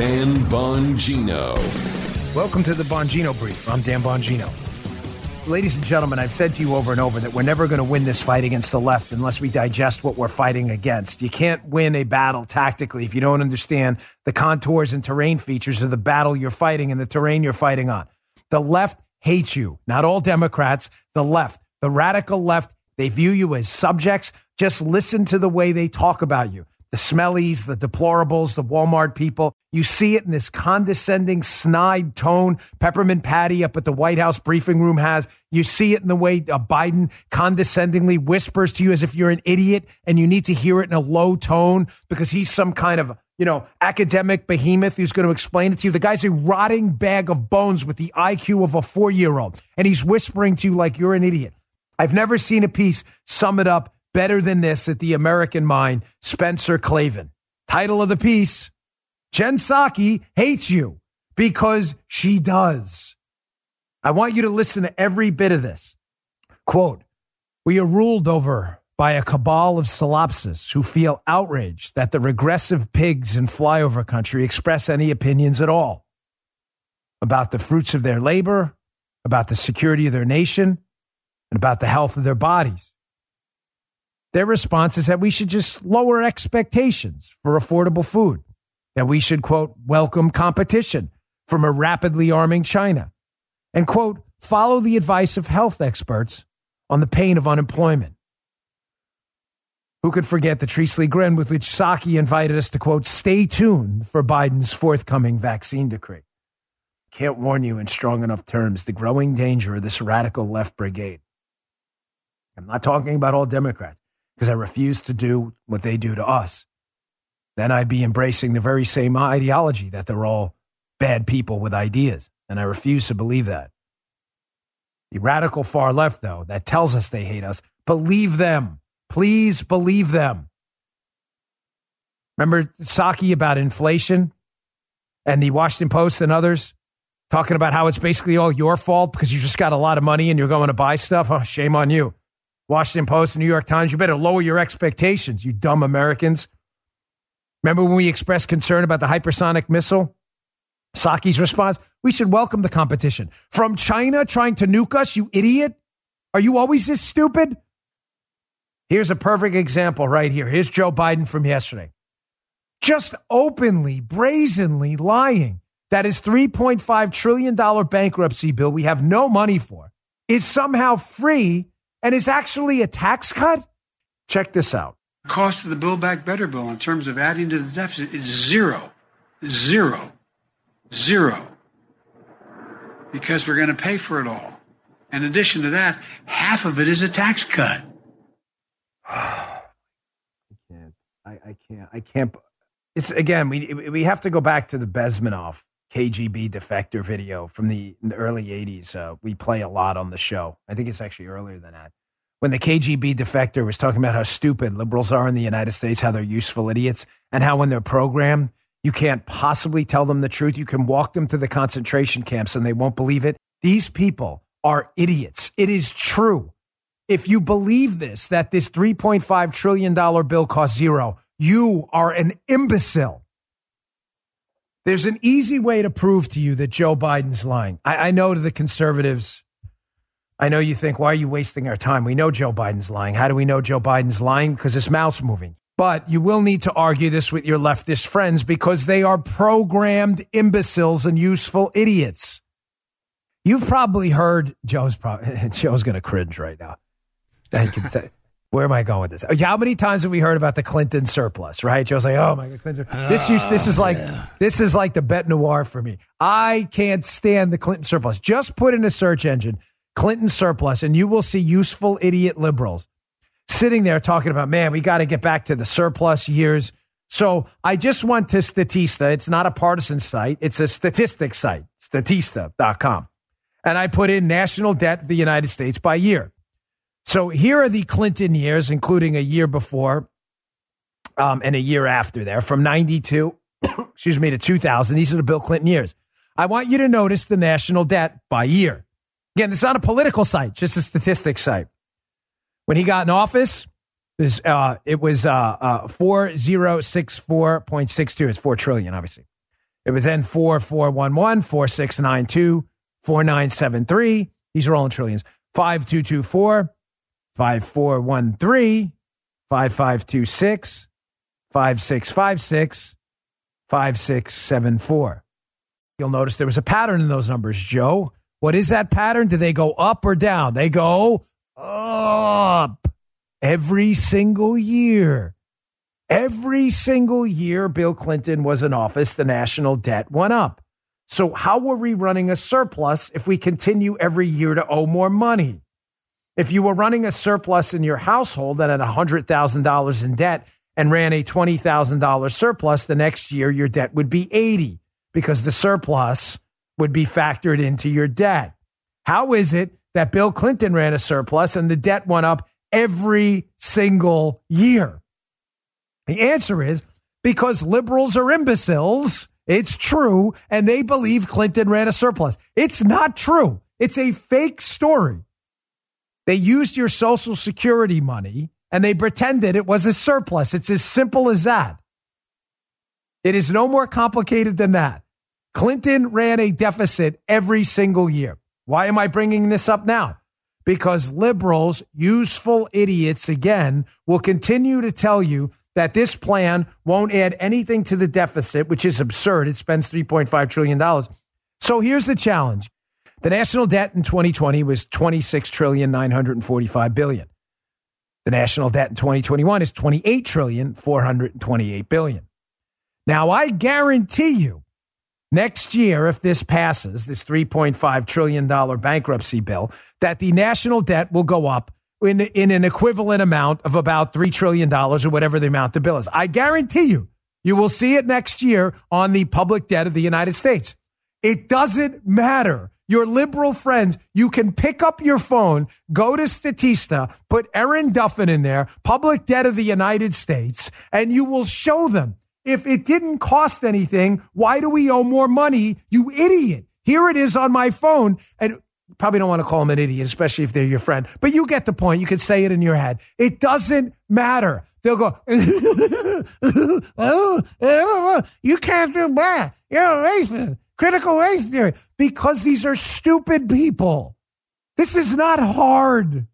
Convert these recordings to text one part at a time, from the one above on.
Dan Bongino. Welcome to the Bongino Brief. I'm Dan Bongino. Ladies and gentlemen, I've said to you over and over that we're never going to win this fight against the left unless we digest what we're fighting against. You can't win a battle tactically if you don't understand the contours and terrain features of the battle you're fighting and the terrain you're fighting on. The left hates you. Not all Democrats, the left, the radical left, they view you as subjects. Just listen to the way they talk about you the smellies, the deplorables, the Walmart people. You see it in this condescending, snide tone Peppermint Patty up at the White House briefing room has. You see it in the way uh, Biden condescendingly whispers to you as if you're an idiot and you need to hear it in a low tone because he's some kind of you know, academic behemoth who's going to explain it to you. The guy's a rotting bag of bones with the IQ of a four year old, and he's whispering to you like you're an idiot. I've never seen a piece sum it up better than this at the American Mind, Spencer Klavan. Title of the piece Jen Psaki hates you because she does. I want you to listen to every bit of this. Quote We are ruled over by a cabal of solipsists who feel outraged that the regressive pigs in flyover country express any opinions at all about the fruits of their labor, about the security of their nation, and about the health of their bodies. Their response is that we should just lower expectations for affordable food, that we should, quote, welcome competition from a rapidly arming China, and, quote, follow the advice of health experts on the pain of unemployment. Who could forget the treacly grin with which Psaki invited us to, quote, stay tuned for Biden's forthcoming vaccine decree? Can't warn you in strong enough terms the growing danger of this radical left brigade. I'm not talking about all Democrats because I refuse to do what they do to us, then I'd be embracing the very same ideology that they're all bad people with ideas. And I refuse to believe that. The radical far left, though, that tells us they hate us, believe them. Please believe them. Remember Psaki about inflation and the Washington Post and others talking about how it's basically all your fault because you just got a lot of money and you're going to buy stuff? Oh, shame on you. Washington Post, New York Times, you better lower your expectations, you dumb Americans. Remember when we expressed concern about the hypersonic missile? Psaki's response we should welcome the competition. From China trying to nuke us, you idiot? Are you always this stupid? Here's a perfect example right here. Here's Joe Biden from yesterday. Just openly, brazenly lying that his $3.5 trillion bankruptcy bill we have no money for is somehow free and is actually a tax cut? Check this out. Cost of the Build Back Better bill in terms of adding to the deficit is zero, zero, zero, because we're going to pay for it all. In addition to that, half of it is a tax cut. I can't. I, I can't. I can't. It's again. We we have to go back to the Bezmenov KGB defector video from the, early 80s. Uh, we play a lot on the show. I think it's actually earlier than that. When the KGB defector was talking about how stupid liberals are in the United States, how they're useful idiots, and how when they're programmed, you can't possibly tell them the truth. You can walk them to the concentration camps and they won't believe it. These people are idiots. It is true. If you believe this, that this $3.5 trillion bill costs zero, you are an imbecile. There's an easy way to prove to you that Joe Biden's lying. I, I, know to the conservatives, I know you think, why are you wasting our time? We know Joe Biden's lying. How do we know Joe Biden's lying? Because his mouth's moving. But you will need to argue this with your leftist friends because they are programmed imbeciles and useful idiots. You've probably heard Joe's probably Joe's going to cringe right now. Where am I going with this? Oh, how many times have we heard about the Clinton surplus? Right? Joe's like, "Oh my God, Clinton." This used, this is like yeah. this is like the bet noir for me. I can't stand the Clinton surplus. Just put in a search engine Clinton surplus, and you will see useful idiot liberals sitting there talking about, "Man, we got to get back to the surplus years." So I just went to Statista. It's not a partisan site. It's a statistics site, statista.com. And I put in national debt of the United States by year. So here are the Clinton years, including a year before um, and a year after there, from 92, excuse me, to 2000. These are the Bill Clinton years. I want you to notice the national debt by year. Again, it's not a political site, just a statistics site. When he got in office, it was, uh, it was uh, uh, 4064.62. It's 4 trillion, obviously. It was then 4411 4692 4973. These are all in trillions. 5224 5413 5526 5656 5674. You'll notice there was a pattern in those numbers, Joe. What is that pattern? Do they go up or down? They go up every single year. Every single year Bill Clinton was in office, the national debt went up. So, how were we running a surplus if we continue every year to owe more money? If you were running a surplus in your household and had $100,000 in debt and ran a $20,000 surplus, the next year your debt would be 80 because the surplus would be factored into your debt. How is it that Bill Clinton ran a surplus and the debt went up every single year? The answer is because liberals are imbeciles. It's true. And they believe Clinton ran a surplus. It's not true. It's a fake story. They used your Social Security money and they pretended it was a surplus. It's as simple as that. It is no more complicated than that. Clinton ran a deficit every single year. Why am I bringing this up now? Because liberals, useful idiots again, will continue to tell you that this plan won't add anything to the deficit, which is absurd. It spends $3.5 trillion. So here's the challenge. The national debt in 2020 was 26 trillion 945 billion. The national debt in 2021 is 28 trillion 428 billion. Now I guarantee you next year if this passes, this 3.5 trillion dollar bankruptcy bill, that the national debt will go up in, in an equivalent amount of about $3 trillion or whatever the amount the bill is. I guarantee you, you will see it next year on the public debt of the United States. It doesn't matter. Your liberal friends, you can pick up your phone, go to Statista, put Erin Duffin in there, public debt of the United States, and you will show them if it didn't cost anything, why do we owe more money? You idiot. Here it is on my phone. And probably don't want to call them an idiot, especially if they're your friend, but you get the point. You can say it in your head. It doesn't matter. They'll go, oh, you can't do that. You're a racist. Critical race theory. Because these are stupid people. This is not hard.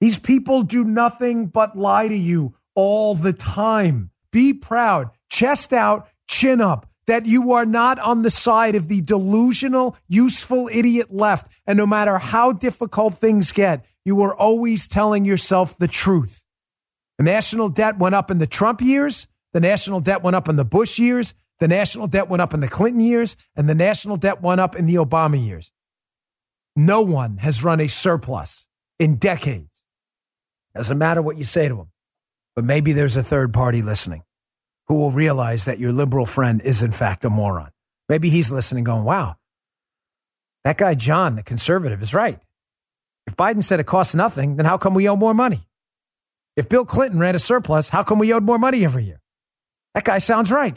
These people do nothing but lie to you all the time. Be proud, chest out, chin up that you are not on the side of the delusional, useful idiot left. And no matter how difficult things get, you are always telling yourself the truth. The national debt went up in the Trump years. The national debt went up in the Bush years. The national debt went up in the Clinton years. And the national debt went up in the Obama years. No one has run a surplus in decades. Doesn't matter what you say to them. But maybe there's a third party listening who will realize that your liberal friend is, in fact, a moron. Maybe he's listening, going, wow, that guy, John, the conservative, is right. If Biden said it costs nothing, then how come we owe more money? If Bill Clinton ran a surplus, how come we owed more money every year? That guy sounds right.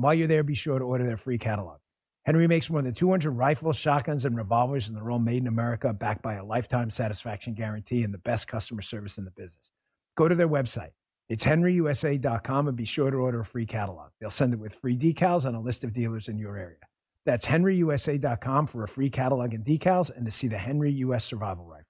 and while you're there, be sure to order their free catalog. Henry makes more than 200 rifles, shotguns, and revolvers, and they're all made in America, backed by a lifetime satisfaction guarantee and the best customer service in the business. Go to their website it's henryusa.com and be sure to order a free catalog. They'll send it with free decals and a list of dealers in your area. That's henryusa.com for a free catalog and decals and to see the Henry US Survival Rifle.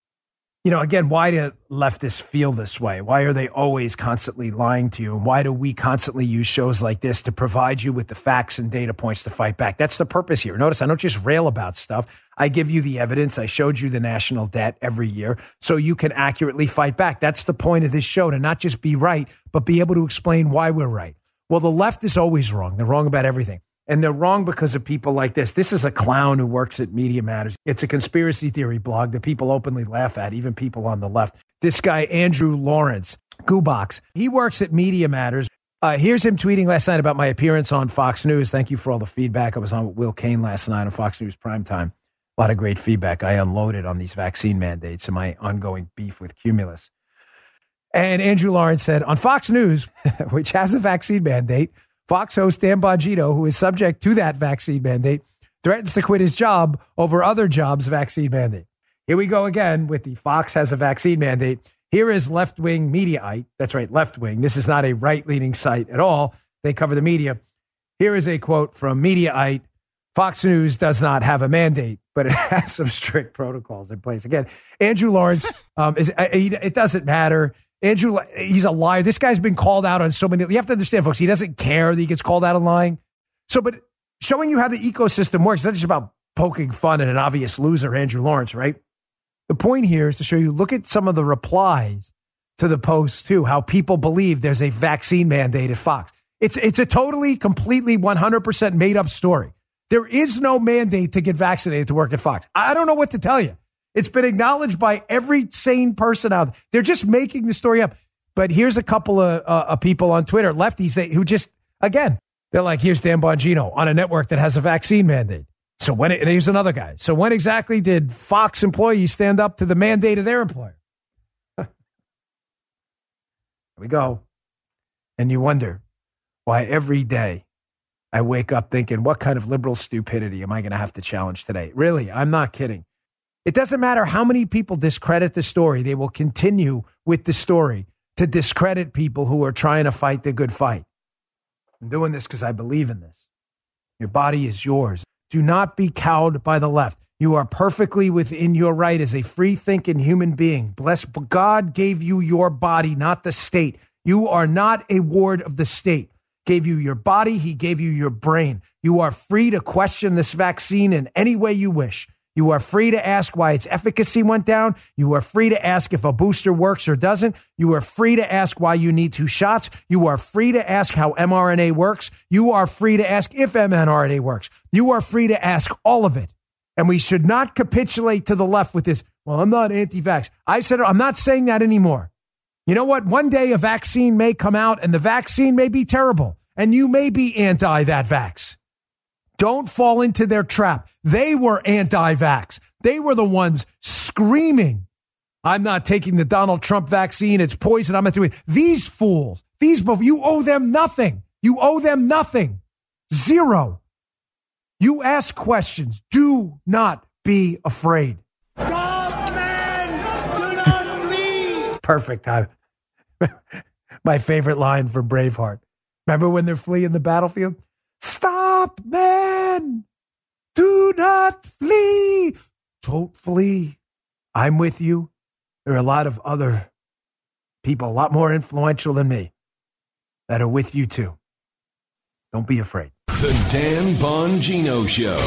You know, again, why do leftists feel this way? Why are they always constantly lying to you? And why do we constantly use shows like this to provide you with the facts and data points to fight back? That's the purpose here. Notice I don't just rail about stuff. I give you the evidence. I showed you the national debt every year so you can accurately fight back. That's the point of this show to not just be right, but be able to explain why we're right. Well, the left is always wrong. They're wrong about everything. And they're wrong because of people like this. This is a clown who works at Media Matters. It's a conspiracy theory blog that people openly laugh at, even people on the left. This guy, Andrew Lawrence, Goobox, he works at Media Matters. Uh, here's him tweeting last night about my appearance on Fox News. Thank you for all the feedback. I was on with Will Cain last night on Fox News Primetime. A lot of great feedback. I unloaded on these vaccine mandates and my ongoing beef with Cumulus. And Andrew Lawrence said on Fox News, which has a vaccine mandate, Fox host Dan Bongino, who is subject to that vaccine mandate, threatens to quit his job over other jobs' vaccine mandate. Here we go again with the Fox has a vaccine mandate. Here is left wing Mediaite. That's right, left wing. This is not a right leaning site at all. They cover the media. Here is a quote from Mediaite Fox News does not have a mandate, but it has some strict protocols in place. Again, Andrew Lawrence um, is. Uh, it doesn't matter. Andrew, he's a liar. This guy's been called out on so many. You have to understand, folks. He doesn't care that he gets called out on lying. So, but showing you how the ecosystem works. That's just about poking fun at an obvious loser, Andrew Lawrence, right? The point here is to show you. Look at some of the replies to the post too. How people believe there's a vaccine mandate at Fox. It's it's a totally, completely, 100% made up story. There is no mandate to get vaccinated to work at Fox. I don't know what to tell you. It's been acknowledged by every sane person out there. They're just making the story up. But here's a couple of, uh, of people on Twitter, lefties, they, who just, again, they're like, here's Dan Bongino on a network that has a vaccine mandate. So when, it, and here's another guy. So when exactly did Fox employees stand up to the mandate of their employer? Here we go. And you wonder why every day I wake up thinking, what kind of liberal stupidity am I going to have to challenge today? Really, I'm not kidding. It doesn't matter how many people discredit the story, they will continue with the story to discredit people who are trying to fight the good fight. I'm doing this because I believe in this. Your body is yours. Do not be cowed by the left. You are perfectly within your right as a free thinking human being. Bless God gave you your body, not the state. You are not a ward of the state. Gave you your body, he gave you your brain. You are free to question this vaccine in any way you wish. You are free to ask why its efficacy went down. You are free to ask if a booster works or doesn't. You are free to ask why you need two shots. You are free to ask how mRNA works. You are free to ask if mRNA works. You are free to ask all of it. And we should not capitulate to the left with this. Well, I'm not anti vax. I said, I'm not saying that anymore. You know what? One day a vaccine may come out and the vaccine may be terrible and you may be anti that vax. Don't fall into their trap. They were anti vax. They were the ones screaming, I'm not taking the Donald Trump vaccine. It's poison. I'm not doing it. These fools, these, you owe them nothing. You owe them nothing. Zero. You ask questions. Do not be afraid. Perfect. I, my favorite line from Braveheart. Remember when they're fleeing the battlefield? Stop, man! Do not flee! Don't flee. I'm with you. There are a lot of other people, a lot more influential than me, that are with you too. Don't be afraid. The Dan Bongino Show.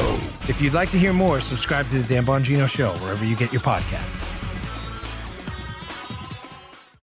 If you'd like to hear more, subscribe to the Dan Bongino Show wherever you get your podcasts.